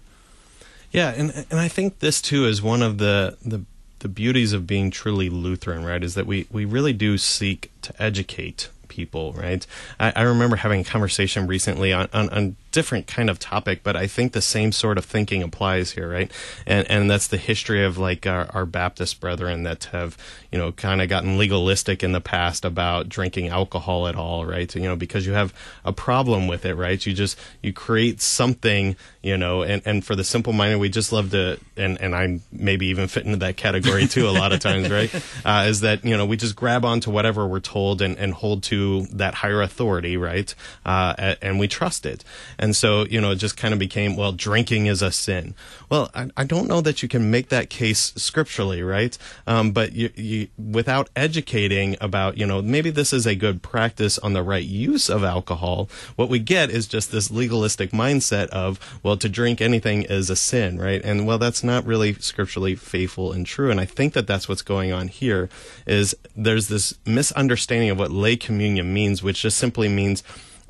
Yeah, and and I think this too is one of the the the beauties of being truly Lutheran, right? Is that we we really do seek to educate people, right? I, I remember having a conversation recently on, on, on different kind of topic, but I think the same sort of thinking applies here, right? And and that's the history of like our, our Baptist brethren that have you know kind of gotten legalistic in the past about drinking alcohol at all, right? You know because you have a problem with it, right? You just you create something, you know, and and for the simple minded, we just love to, and and I maybe even fit into that category too a lot of times, right? Uh, is that you know we just grab onto whatever we're told and and hold to that higher authority, right? Uh, and we trust it. And so, you know, it just kind of became, well, drinking is a sin. Well, I, I don't know that you can make that case scripturally, right? Um, but you, you, without educating about, you know, maybe this is a good practice on the right use of alcohol, what we get is just this legalistic mindset of, well, to drink anything is a sin, right? And well, that's not really scripturally faithful and true. And I think that that's what's going on here is there's this misunderstanding of what lay communion means, which just simply means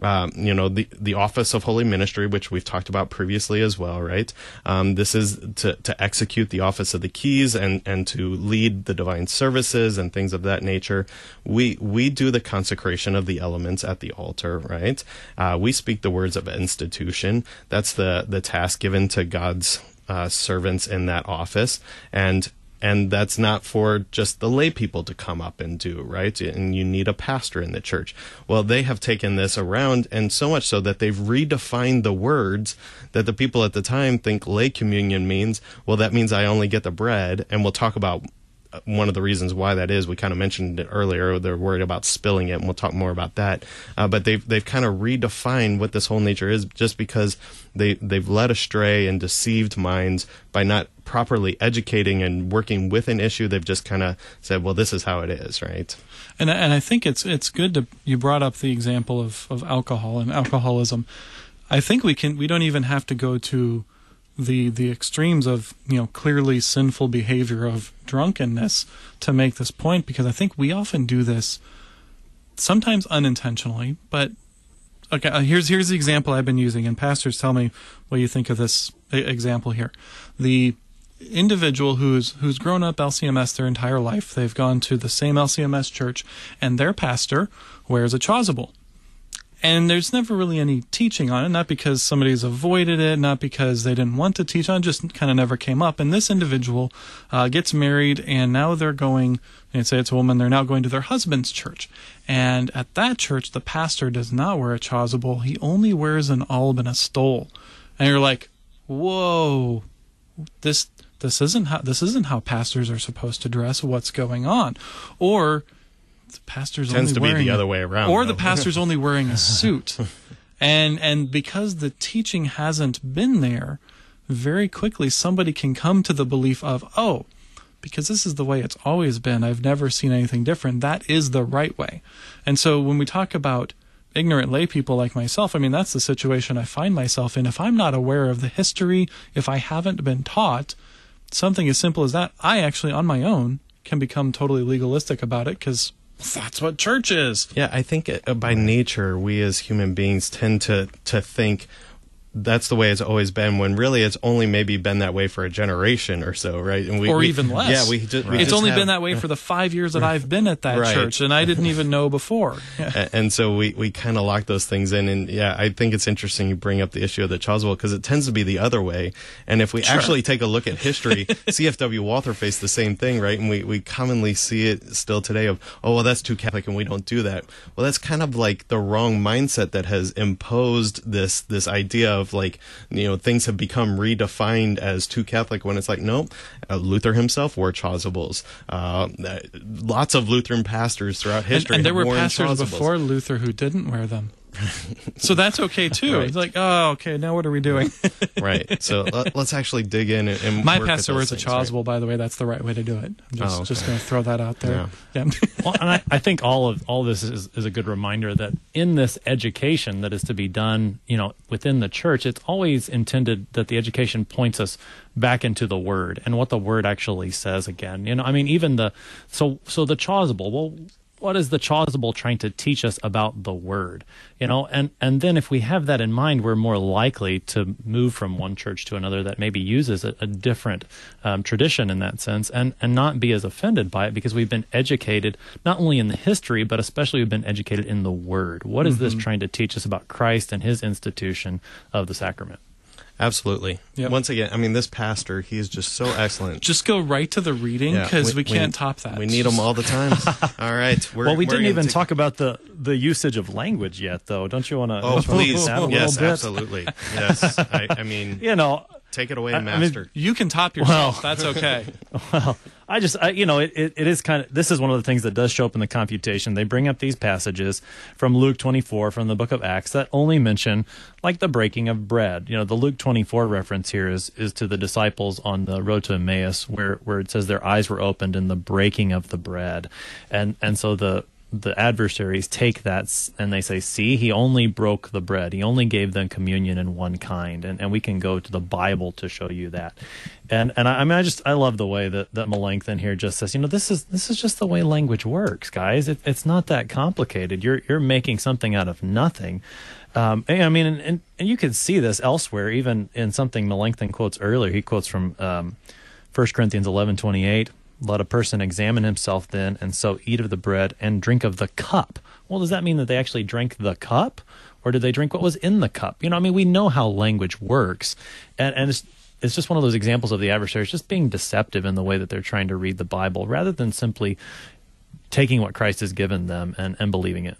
um, you know, the, the office of holy ministry, which we've talked about previously as well, right? Um, this is to, to execute the office of the keys and, and to lead the divine services and things of that nature. We, we do the consecration of the elements at the altar, right? Uh, we speak the words of institution. That's the, the task given to God's uh, servants in that office. And and that's not for just the lay people to come up and do right? And you need a pastor in the church. Well they have taken this around and so much so that they've redefined the words that the people at the time think lay communion means. Well that means i only get the bread and we'll talk about one of the reasons why that is, we kind of mentioned it earlier. They're worried about spilling it, and we'll talk more about that. Uh, but they've they've kind of redefined what this whole nature is, just because they they've led astray and deceived minds by not properly educating and working with an issue. They've just kind of said, "Well, this is how it is," right? And and I think it's it's good to you brought up the example of of alcohol and alcoholism. I think we can we don't even have to go to the the extremes of you know clearly sinful behavior of drunkenness to make this point because I think we often do this sometimes unintentionally but okay uh, here's here's the example I've been using and pastors tell me what you think of this example here. The individual who's who's grown up LCMS their entire life they've gone to the same LCMS church and their pastor wears a chasuble and there's never really any teaching on it, not because somebody's avoided it, not because they didn't want to teach on it, just kind of never came up. And this individual uh, gets married, and now they're going, and say it's a woman, they're now going to their husband's church. And at that church, the pastor does not wear a chasuble, he only wears an alb and a stole. And you're like, whoa, this this isn't how this isn't how pastors are supposed to dress. What's going on? Or the pastor's tends only to wearing be the other way around, or though. the pastor's only wearing a suit, and and because the teaching hasn't been there, very quickly somebody can come to the belief of oh, because this is the way it's always been. I've never seen anything different. That is the right way, and so when we talk about ignorant lay people like myself, I mean that's the situation I find myself in. If I'm not aware of the history, if I haven't been taught something as simple as that, I actually on my own can become totally legalistic about it because that's what church is. Yeah, I think by nature we as human beings tend to to think that's the way it's always been when really it's only maybe been that way for a generation or so right and we, or we, even less yeah we, just, right. we it's only have, been that way for the five years that i've been at that right. church and i didn't even know before yeah. and so we, we kind of lock those things in and yeah i think it's interesting you bring up the issue of the chasuble because it tends to be the other way and if we sure. actually take a look at history cfw walther faced the same thing right and we, we commonly see it still today of oh well that's too catholic and we don't do that well that's kind of like the wrong mindset that has imposed this this idea of like you know things have become redefined as too Catholic when it's like no, uh, Luther himself wore chasubles. Uh, lots of Lutheran pastors throughout history, and, and there were pastors chasubles. before Luther who didn't wear them. so that's okay too. Right. It's like, oh, okay, now what are we doing? right. So let, us actually dig in and, and my pastor wears a chasuble. Right? By the way, that's the right way to do it. I'm just, oh, okay. just going to throw that out there. Yeah. yeah. well, and I, I, think all of all this is, is a good reminder that in this education that is to be done, you know, within the church, it's always intended that the education points us back into the word and what the word actually says. Again, you know, I mean, even the so so the chasuble. Well, what is the chasuble trying to teach us about the word? You know and and then if we have that in mind we're more likely to move from one church to another that maybe uses a, a different um, tradition in that sense and and not be as offended by it because we've been educated not only in the history but especially we've been educated in the word. What is this trying to teach us about christ and his institution of the sacrament Absolutely. Yep. Once again, I mean, this pastor, he is just so excellent. Just go right to the reading Yeah, because we, can't top that. We need them all the time. all right. We're, well we we're didn't even take- talk about the the usage of language yet though don't you want to Oh, please. that a yes, bit absolutely. Yes. I, I mean, you know take it away, I- I mean, master. You can top yourself. That's okay. Well, I just, I, you know, it, it, it is kind of, this is one of the things that does show up in the confutation. They bring up these passages from Luke 24, from the book of Acts, that only mention like the breaking of bread. You know, the Luke 24 reference here is, is to the disciples on the road to Emmaus, where, where it says their eyes were opened in the breaking of the bread. And, and so the, the adversaries take that and they say, see, he only broke the bread. He only gave them communion in one kind. And, and we can go to the Bible to show you that. And, and I, I mean, I just, I love the way that, that Melanchthon here just says, you know, this is, this is just the way language works, guys. It, it's not that complicated. You're, you're making something out of nothing. Um, and, I mean, and, and, and you can see this elsewhere, even in something Melanchthon quotes earlier. He quotes from, um, 1 Corinthians eleven twenty eight. Let a person examine himself then, and so eat of the bread and drink of the cup. Well, does that mean that they actually drank the cup, or did they drink what was in the cup? You know, I mean, we know how language works, and and it's it's just one of those examples of the adversaries just being deceptive in the way that they're trying to read the Bible, rather than simply taking what Christ has given them and, and believing it.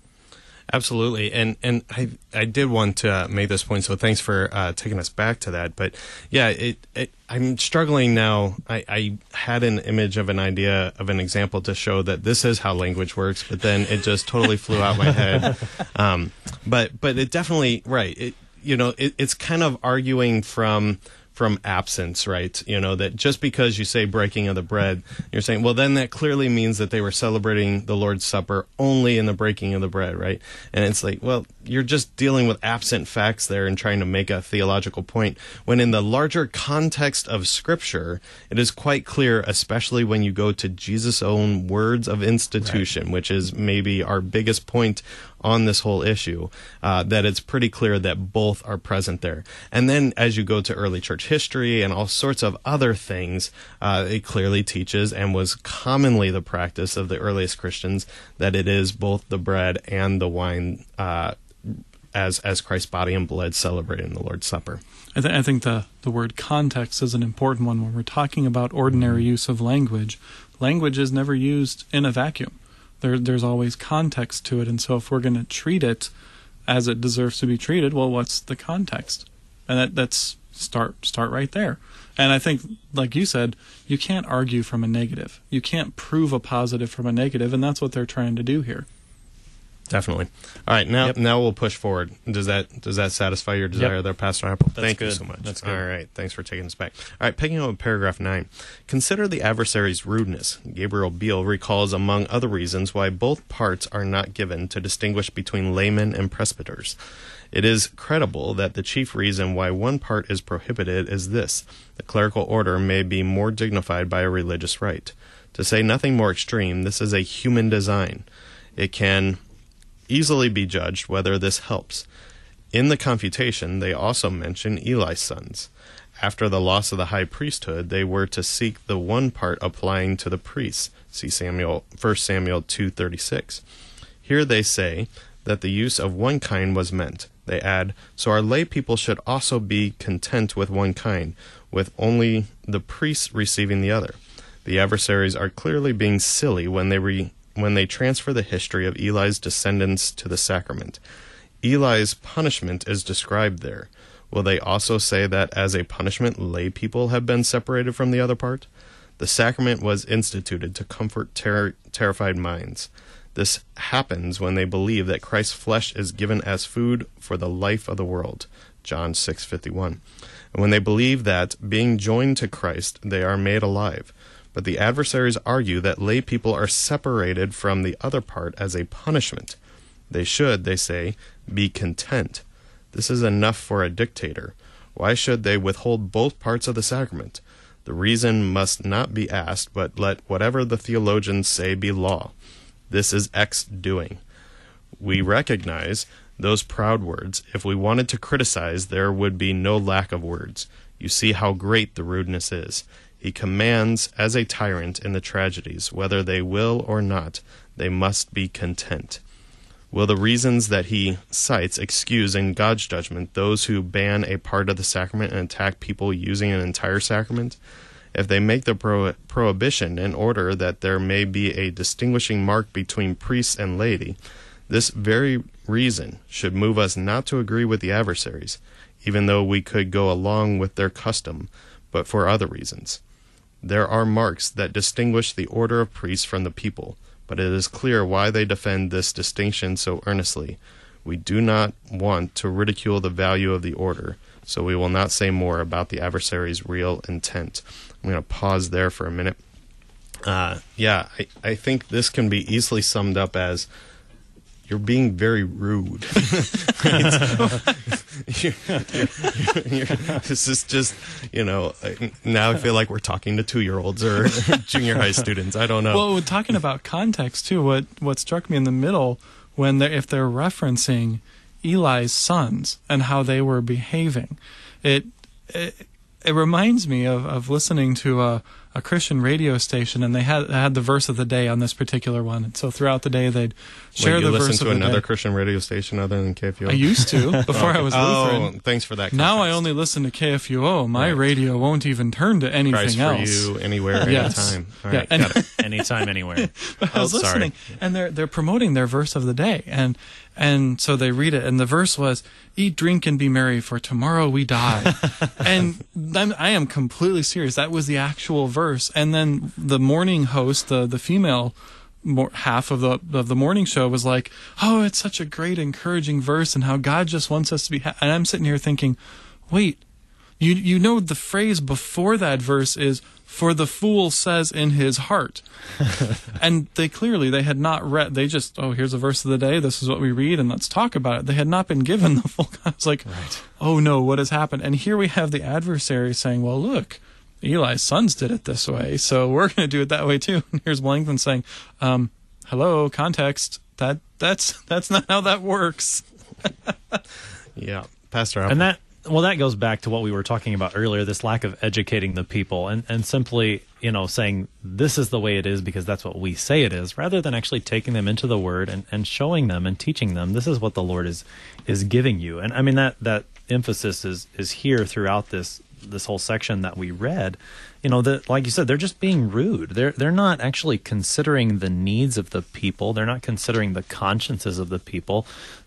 Absolutely, and and I I did want to uh, make this point, so thanks for uh, taking us back to that. But yeah, it, it I'm struggling now. I, I had an image of an idea of an example to show that this is how language works, but then it just totally flew out my head. Um, but but it definitely right. It you know it, it's kind of arguing from from absence, right? You know, that just because you say breaking of the bread, you're saying, well, then that clearly means that they were celebrating the Lord's Supper only in the breaking of the bread, right? And it's like, well, you're just dealing with absent facts there and trying to make a theological point. When in the larger context of Scripture, it is quite clear, especially when you go to Jesus' own words of institution, which is maybe our biggest point on this whole issue, uh, that it's pretty clear that both are present there. And then as you go to early church history and all sorts of other things, uh, it clearly teaches and was commonly the practice of the earliest Christians that it is both the bread and the wine. Uh, as as Christ's body and blood celebrated in the Lord's Supper. I, th- I think the, the word context is an important one when we're talking about ordinary use of language. Language is never used in a vacuum. There, there's always context to it, and so if we're going to treat it as it deserves to be treated, well, what's the context? And that, that's start start right there. And I think, like you said, you can't argue from a negative. You can't prove a positive from a negative, and that's what they're trying to do here. Definitely. All right, now now we'll push forward. Does that does that satisfy your desire Yep. there, Pastor Apple? That's Thank you so much. That's good. All right, thanks for taking us back. All right, picking up paragraph nine. Consider the adversary's rudeness. Gabriel Biel recalls, among other reasons, why both parts are not given to distinguish between laymen and presbyters. It is credible that the chief reason why one part is prohibited is this: the clerical order may be more dignified by a religious rite. To say nothing more extreme, this is a human design. It can easily be judged whether this helps. In the confutation, they also mention Eli's sons. After the loss of the high priesthood, they were to seek the one part applying to the priests. See Samuel, 1 Samuel 2:36. Here they say that the use of one kind was meant. They add, so our lay people should also be content with one kind, with only the priests receiving the other. The adversaries are clearly being silly when they re- when they transfer the history of Eli's descendants to the sacrament. Eli's punishment is described there. Will they also say that as a punishment lay people have been separated from the other part? The sacrament was instituted to comfort ter- terrified minds. This happens when they believe that Christ's flesh is given as food for the life of the world. John 6:51. And when they believe that being joined to Christ they are made alive. But the adversaries argue that lay people are separated from the other part as a punishment. They should, they say, be content. This is enough for a dictator. Why should they withhold both parts of the sacrament? The reason must not be asked, but let whatever the theologians say be law. This is X doing. We recognize those proud words. If we wanted to criticize, there would be no lack of words. You see how great the rudeness is. He commands as a tyrant in the tragedies, whether they will or not, they must be content. Will the reasons that he cites excuse in God's judgment those who ban a part of the sacrament and attack people using an entire sacrament? If they make the pro- prohibition in order that there may be a distinguishing mark between priests and laity, this very reason should move us not to agree with the adversaries, even though we could go along with their custom, but for other reasons. There are marks that distinguish the order of priests from the people but it is clear why they defend this distinction so earnestly. We do not want to ridicule the value of the order, so we will not say more about the adversary's real intent. I'm going to pause there for a minute. Uh, yeah, I, I think this can be easily summed up as you're being very rude. you're, you're, you're, this is just, you know, now I feel like we're talking to two year olds or junior high students. I don't know. Well, talking about context too, what what struck me in the middle when they're, if they're referencing Eli's sons and how they were behaving, it it, it reminds me of, of listening to a a Christian radio station, and they had had the verse of the day on this particular one. And so throughout the day, they'd share Wait, the listen verse to of the another day. Christian radio station other than KFUO. I used to before I was Lutheran. oh, Lutheran. thanks for that. Now I only listen to KFUO. My Right. radio won't even turn to anything Christ for you anywhere, Yes. anytime. All Yeah, right, and- got it. Anytime, anywhere. I was Oh, sorry. listening, and they're they're promoting their verse of the day, and and so they read it, and the verse was, "Eat, drink, and be merry, for tomorrow we die." and I'm, I am completely serious. That was the actual verse, and then the morning host, the the female. More, half of the of the morning show was like, "Oh, it's such a great, encouraging verse, and how God just wants us to be." Ha-. And I'm sitting here thinking, "Wait, you you know the phrase before that verse is for the fool says in his heart. and they clearly they had not read they just oh here's a verse of the day this is what we read and let's talk about it. They had not been given the full I was like oh no what has happened? And here we have the adversary saying well look Eli's sons did it this way so we're going to do it that way too. And here's Melanchthon saying um hello context that that's that's not how that works. Yeah, Pastor. and that well that goes back to what we were talking about earlier this lack of educating the people and and simply you know saying this is the way it is because that's what we say it is rather than actually taking them into the word and and showing them and teaching them this is what the lord is is giving you and i mean that that emphasis is is here throughout this this whole section that we read you know that like you said they're just being rude. They're they're not actually considering the needs of the people. They're not considering the consciences of the people.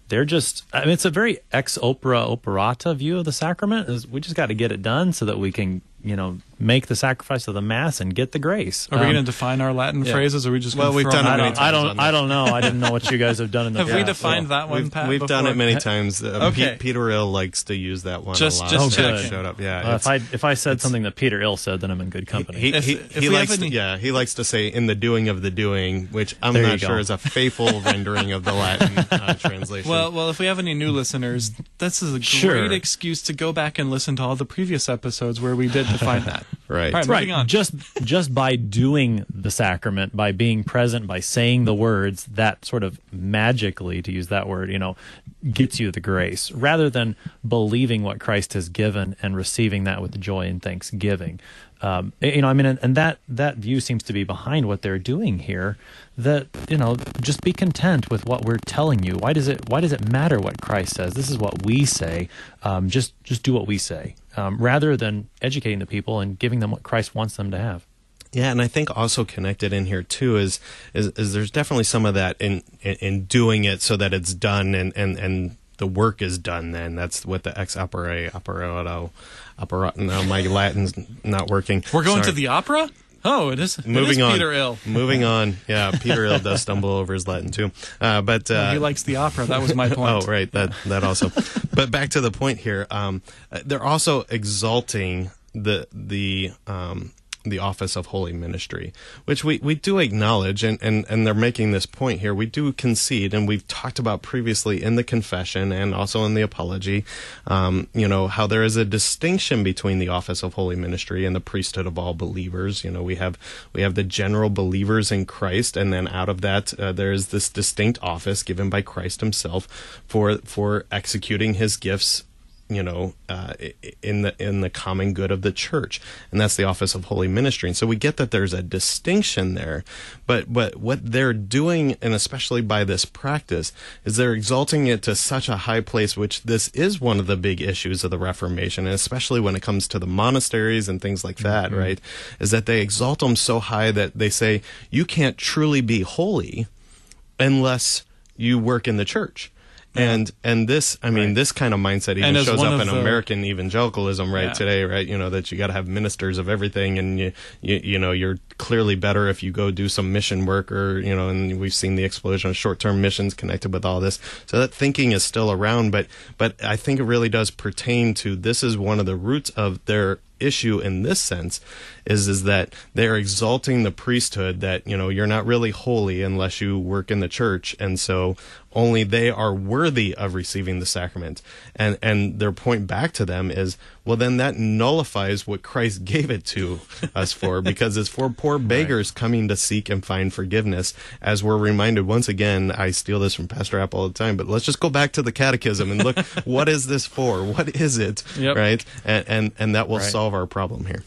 They're just i mean it's a very ex opera operata view of the sacrament. Is we just got to get it done so that we can you know make the sacrifice of the mass and get the grace Are we Um, going to define our Latin yeah. phrases or are we just Well, gonna we've throw done it I many out? don't, I don't, I don't know. I didn't know what you guys have done in the Have we past. defined that one, We've, Pat? we've done it many times. Uh, Okay. Pete- Peter Ill likes to use that one Just- a lot. just so it showed up. Yeah, Uh, if I if I said something that Peter Ill said, then I'm in good company. he, If- he, if he likes have to, yeah he likes to say in the doing of the doing, which I'm There not sure is a faithful rendering of the Latin uh, translation. Well, well, if we have any new listeners, this is a Sure. great excuse to go back and listen to all the previous episodes where we did define that. right. All right, right. moving on. Just just by doing the sacrament, by being present, by saying the words, that sort of magically, to use that word, you know, gets you the grace, rather than believing what Christ has given and receiving that with joy and thanksgiving. Um, you know, I mean, and, and that that view seems to be behind what they're doing here. That you know, just be content with what we're telling you. Why does it Why does it matter what Christ says? This is what we say. Um, just just do what we say, um, rather than educating the people and giving them what Christ wants them to have. Yeah, and I think also connected in here too is is, is there's definitely some of that in, in in doing it so that it's done and and and the work is done. Then that's what the ex opere operato opera. No, my Latin's not working. We're going to the opera. Oh, it is. Moving it is on. Peter Ill. Moving on. Yeah, Peter Ill does stumble over his Latin too. Uh, but uh, No, he likes the opera. That was my point. Oh, right. That that also. but back to the point here. Um, uh, they're also exalting the the um, the office of holy ministry, which we, we do acknowledge, and, and, and they're making this point here. We do concede, and we've talked about previously in the confession and also in the apology, um, you know, how there is a distinction between the office of holy ministry and the priesthood of all believers. You know, we have we have the general believers in Christ, and then out of that, uh, there is this distinct office given by Christ Himself for for executing His gifts you know, uh, in the in the common good of the church, and that's the office of holy ministry. And so we get that there's a distinction there, but but what they're doing, and especially by this practice, is they're exalting it to such a high place. Which this is one of the big issues of the Reformation, and especially when it comes to the monasteries and things like that, mm-hmm. right? Is that they exalt them so high that they say you can't truly be holy unless you work in the church and and this i mean right. this kind of mindset even shows up in the, american evangelicalism right yeah. today right you know that you got to have ministers of everything and you, you you know you're clearly better if you go do some mission work or you know and we've seen the explosion of short-term missions connected with all this so that thinking is still around but but i think it really does pertain to this is one of the roots of their issue in this sense is is that they're exalting the priesthood that you know you're not really holy unless you work in the church. And so only they are worthy of receiving the sacrament. And and their point back to them is well then that nullifies what Christ gave it to us for because it's for poor beggars right. coming to seek and find forgiveness. As we're reminded once again I steal this from Pastor Apple all the time but let's just go back to the catechism and look what is this for? What is it? Yep. right? And and and that will right. solve our problem here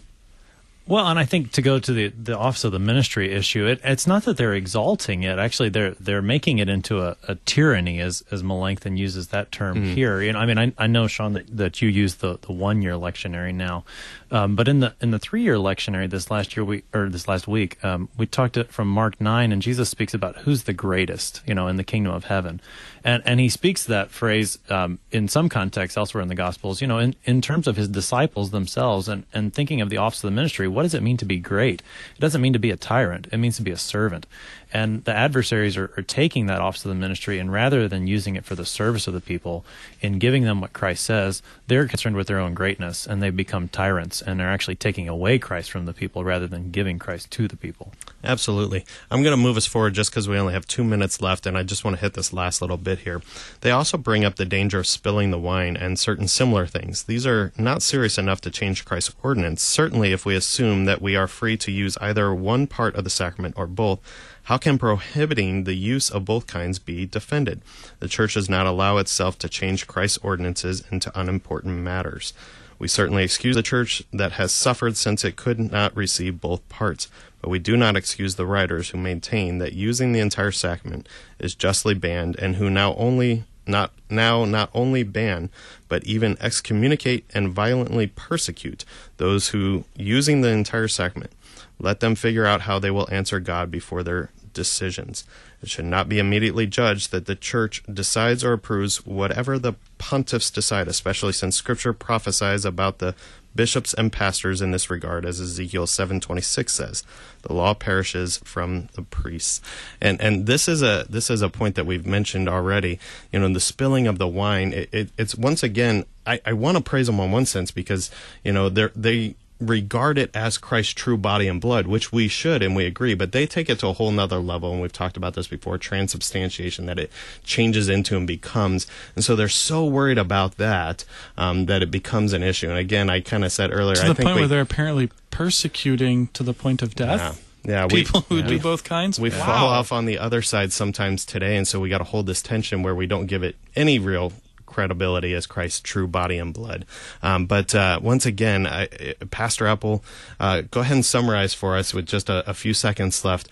well, and I think to go to the, the office of the ministry issue, it, it's not that they're exalting it. Actually, they're they're making it into a, a tyranny, as as Melanchthon uses that term mm-hmm. here. You know, I mean, I, I know Sean that, that you use the, the one year lectionary now, um, but in the in the three year lectionary this last year we or this last week um, we talked from Mark nine, and Jesus speaks about who's the greatest, you know, in the kingdom of heaven, and and he speaks that phrase um, in some contexts elsewhere in the Gospels, you know, in, in terms of his disciples themselves, and and thinking of the office of the ministry. What does it mean to be great? It doesn't mean to be a tyrant. It means to be a servant. And the adversaries are, are taking that office of the ministry, and rather than using it for the service of the people, in giving them what Christ says, they're concerned with their own greatness, and they become tyrants, and they're actually taking away Christ from the people rather than giving Christ to the people. Absolutely. I'm going to move us forward just because we only have two minutes left, and I just want to hit this last little bit here. They also bring up the danger of spilling the wine and certain similar things. These are not serious enough to change Christ's ordinance, certainly if we assume that we are free to use either one part of the sacrament or both how can prohibiting the use of both kinds be defended? The Church does not allow itself to change Christ's ordinances into unimportant matters. We certainly excuse the Church that has suffered since it could not receive both parts, but we do not excuse the writers who maintain that using the entire sacrament is justly banned and who now only not now not only ban but even excommunicate and violently persecute those who using the entire sacrament let them figure out how they will answer God before their decisions. It should not be immediately judged that the church decides or approves whatever the pontiffs decide, especially since scripture prophesies about the bishops and pastors in this regard as Ezekiel 7:26 says. The law perishes from the priests. And and this is a this is a point that we've mentioned already. You know the spilling of the wine it, it, it's once again I, I want to praise them on one sense because you know they they regard it as Christ's true body and blood, which we should and we agree, but they take it to a whole nother level, and we've talked about this before, transubstantiation, that it changes into and becomes. And so they're so worried about that um, that it becomes an issue. And again, I kind of said earlier, to the I think point we, where they're apparently persecuting to the point of death. Yeah. Yeah, people who yeah. do both kinds. We wow. fall off on the other side sometimes today, and so we got to hold this tension where we don't give it any real credibility as Christ's true body and blood. Um, but uh, once again, I, Pastor Apple, uh, go ahead and summarize for us with just a, a few seconds left.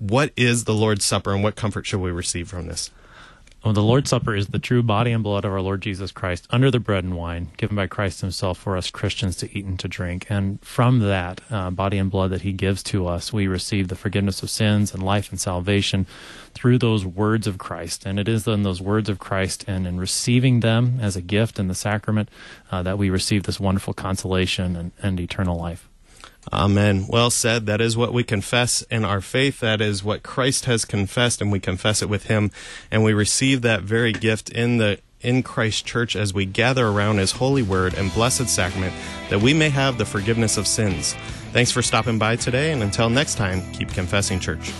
What is the Lord's Supper and what comfort should we receive from this? The Lord's Supper is the true body and blood of our Lord Jesus Christ under the bread and wine given by Christ Himself for us Christians to eat and to drink. And from that uh, body and blood that He gives to us, we receive the forgiveness of sins and life and salvation through those words of Christ. And it is in those words of Christ and in receiving them as a gift in the sacrament uh, that we receive this wonderful consolation and, and eternal life. Amen. Well said. That is what we confess in our faith. That is what Christ has confessed, and we confess it with Him. And we receive that very gift in the in Christ Church as we gather around His holy word and blessed sacrament, that we may have the forgiveness of sins. Thanks for stopping by today, and until next time, keep confessing, church.